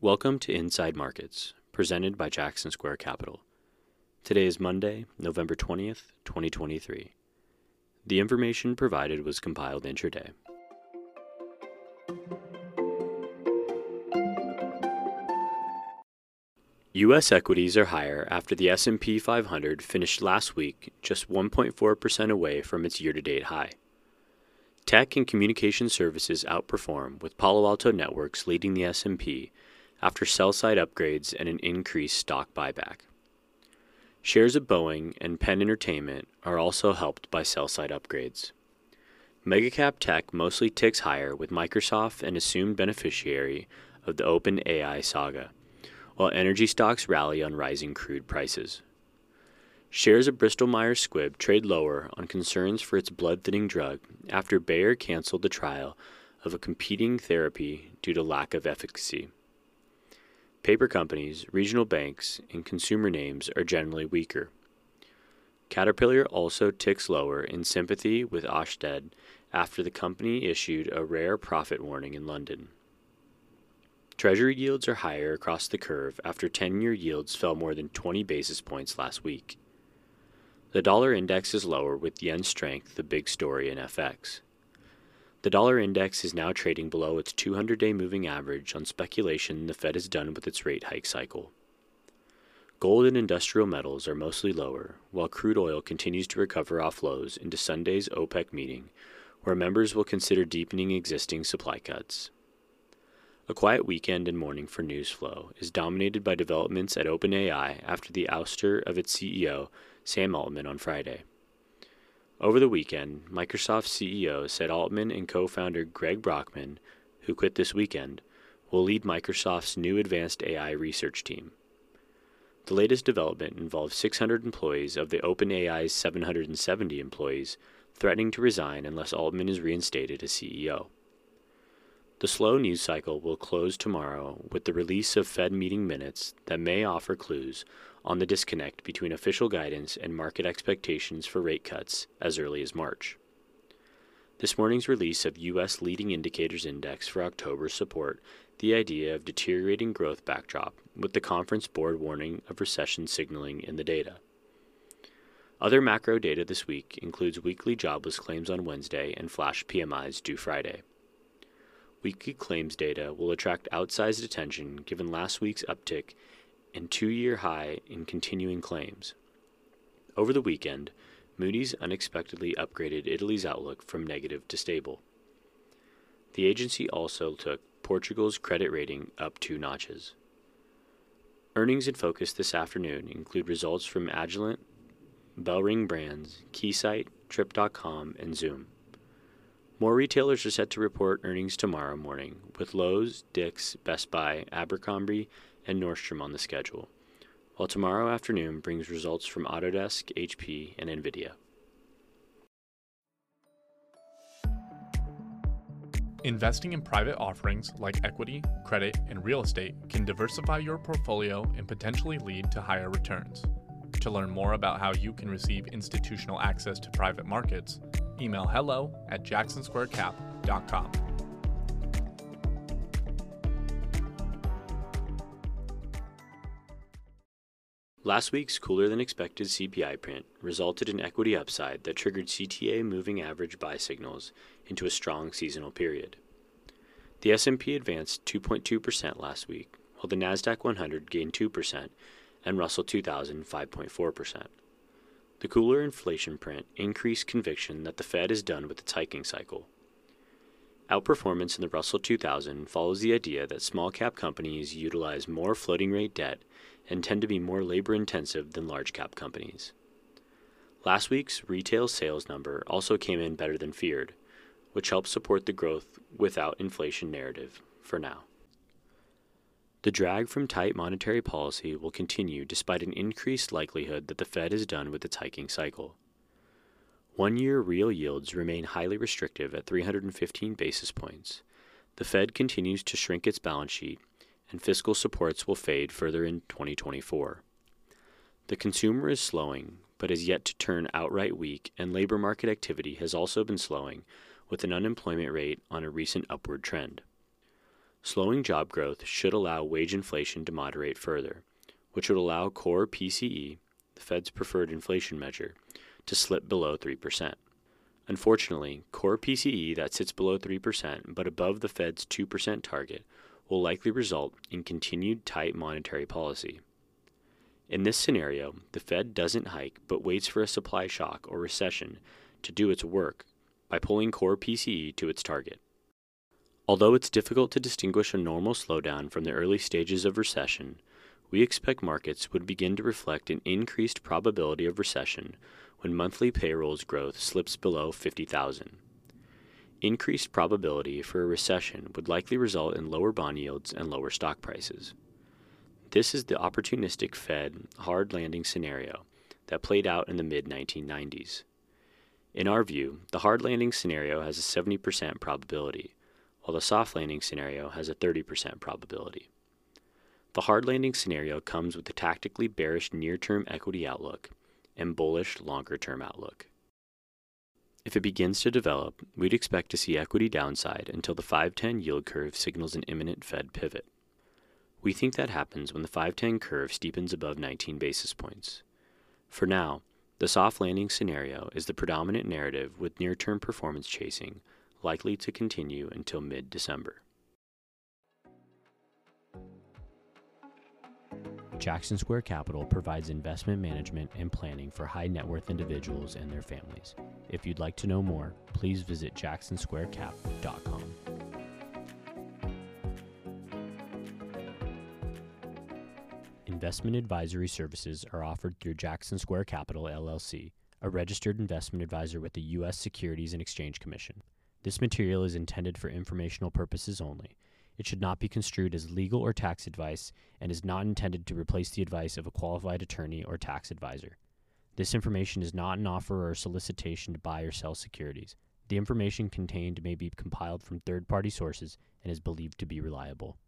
Welcome to Inside Markets, presented by Jackson Square Capital. Today is Monday, November 20th, 2023. The information provided was compiled intraday. US equities are higher after the S&P 500 finished last week just 1.4% away from its year-to-date high. Tech and communication services outperform with Palo Alto Networks leading the S&P after sell-side upgrades and an increased stock buyback. Shares of Boeing and Penn Entertainment are also helped by sell-side upgrades. Megacap tech mostly ticks higher with Microsoft an assumed beneficiary of the OpenAI saga while energy stocks rally on rising crude prices. Shares of Bristol Myers Squibb trade lower on concerns for its blood thinning drug after Bayer canceled the trial of a competing therapy due to lack of efficacy. Paper companies, regional banks, and consumer names are generally weaker. Caterpillar also ticks lower in sympathy with Ørsted after the company issued a rare profit warning in London. Treasury yields are higher across the curve after 10 year yields fell more than 20 basis points last week. The dollar index is lower with yen strength the big story in FX. The dollar index is now trading below its 200 day moving average on speculation the Fed is done with its rate hike cycle. Gold and industrial metals are mostly lower, while crude oil continues to recover off lows into Sunday's OPEC meeting, where members will consider deepening existing supply cuts. A quiet weekend and morning for news flow is dominated by developments at OpenAI after the ouster of its CEO, Sam Altman, on Friday. Over the weekend, Microsoft CEO said Altman and co founder Greg Brockman, who quit this weekend, will lead Microsoft's new advanced AI research team. The latest development involves 600 employees of the OpenAI's 770 employees threatening to resign unless Altman is reinstated as CEO. The slow news cycle will close tomorrow with the release of Fed meeting minutes that may offer clues on the disconnect between official guidance and market expectations for rate cuts as early as March. This morning's release of U.S. Leading Indicators Index for October support the idea of deteriorating growth backdrop, with the conference board warning of recession signaling in the data. Other macro data this week includes weekly jobless claims on Wednesday and flash PMIs due Friday weekly claims data will attract outsized attention given last week's uptick and two year high in continuing claims. Over the weekend, Moody's unexpectedly upgraded Italy's outlook from negative to stable. The agency also took Portugal's credit rating up two notches. Earnings in focus this afternoon include results from Agilent, Bellring Brands, Keysight, Trip.com, and Zoom. More retailers are set to report earnings tomorrow morning, with Lowe's, Dick's, Best Buy, Abercrombie, and Nordstrom on the schedule, while tomorrow afternoon brings results from Autodesk, HP, and NVIDIA. Investing in private offerings like equity, credit, and real estate can diversify your portfolio and potentially lead to higher returns. To learn more about how you can receive institutional access to private markets, email hello at jacksonsquarecap.com. Last week's cooler than expected CPI print resulted in equity upside that triggered CTA moving average buy signals into a strong seasonal period. The S&P advanced 2.2% last week, while the Nasdaq 100 gained 2% and Russell 2000 5.4%. The cooler inflation print increased conviction that the Fed is done with its hiking cycle. Outperformance in the Russell 2000 follows the idea that small cap companies utilize more floating rate debt and tend to be more labor intensive than large cap companies. Last week's retail sales number also came in better than feared, which helps support the growth without inflation narrative for now. The drag from tight monetary policy will continue despite an increased likelihood that the Fed is done with its hiking cycle. One year real yields remain highly restrictive at 315 basis points. The Fed continues to shrink its balance sheet, and fiscal supports will fade further in 2024. The consumer is slowing, but has yet to turn outright weak, and labor market activity has also been slowing, with an unemployment rate on a recent upward trend. Slowing job growth should allow wage inflation to moderate further, which would allow core PCE, the Fed's preferred inflation measure, to slip below 3%. Unfortunately, core PCE that sits below 3% but above the Fed's 2% target will likely result in continued tight monetary policy. In this scenario, the Fed doesn't hike but waits for a supply shock or recession to do its work by pulling core PCE to its target. Although it's difficult to distinguish a normal slowdown from the early stages of recession, we expect markets would begin to reflect an increased probability of recession when monthly payrolls growth slips below 50,000. Increased probability for a recession would likely result in lower bond yields and lower stock prices. This is the opportunistic Fed hard landing scenario that played out in the mid 1990s. In our view, the hard landing scenario has a 70% probability, while the soft landing scenario has a 30% probability. The hard landing scenario comes with a tactically bearish near term equity outlook and bullish longer term outlook. If it begins to develop, we'd expect to see equity downside until the 510 yield curve signals an imminent Fed pivot. We think that happens when the 510 curve steepens above 19 basis points. For now, the soft landing scenario is the predominant narrative with near term performance chasing likely to continue until mid December. Jackson Square Capital provides investment management and planning for high net worth individuals and their families. If you'd like to know more, please visit jacksonsquarecap.com. Investment advisory services are offered through Jackson Square Capital LLC, a registered investment advisor with the U.S. Securities and Exchange Commission. This material is intended for informational purposes only. It should not be construed as legal or tax advice and is not intended to replace the advice of a qualified attorney or tax advisor. This information is not an offer or solicitation to buy or sell securities. The information contained may be compiled from third party sources and is believed to be reliable.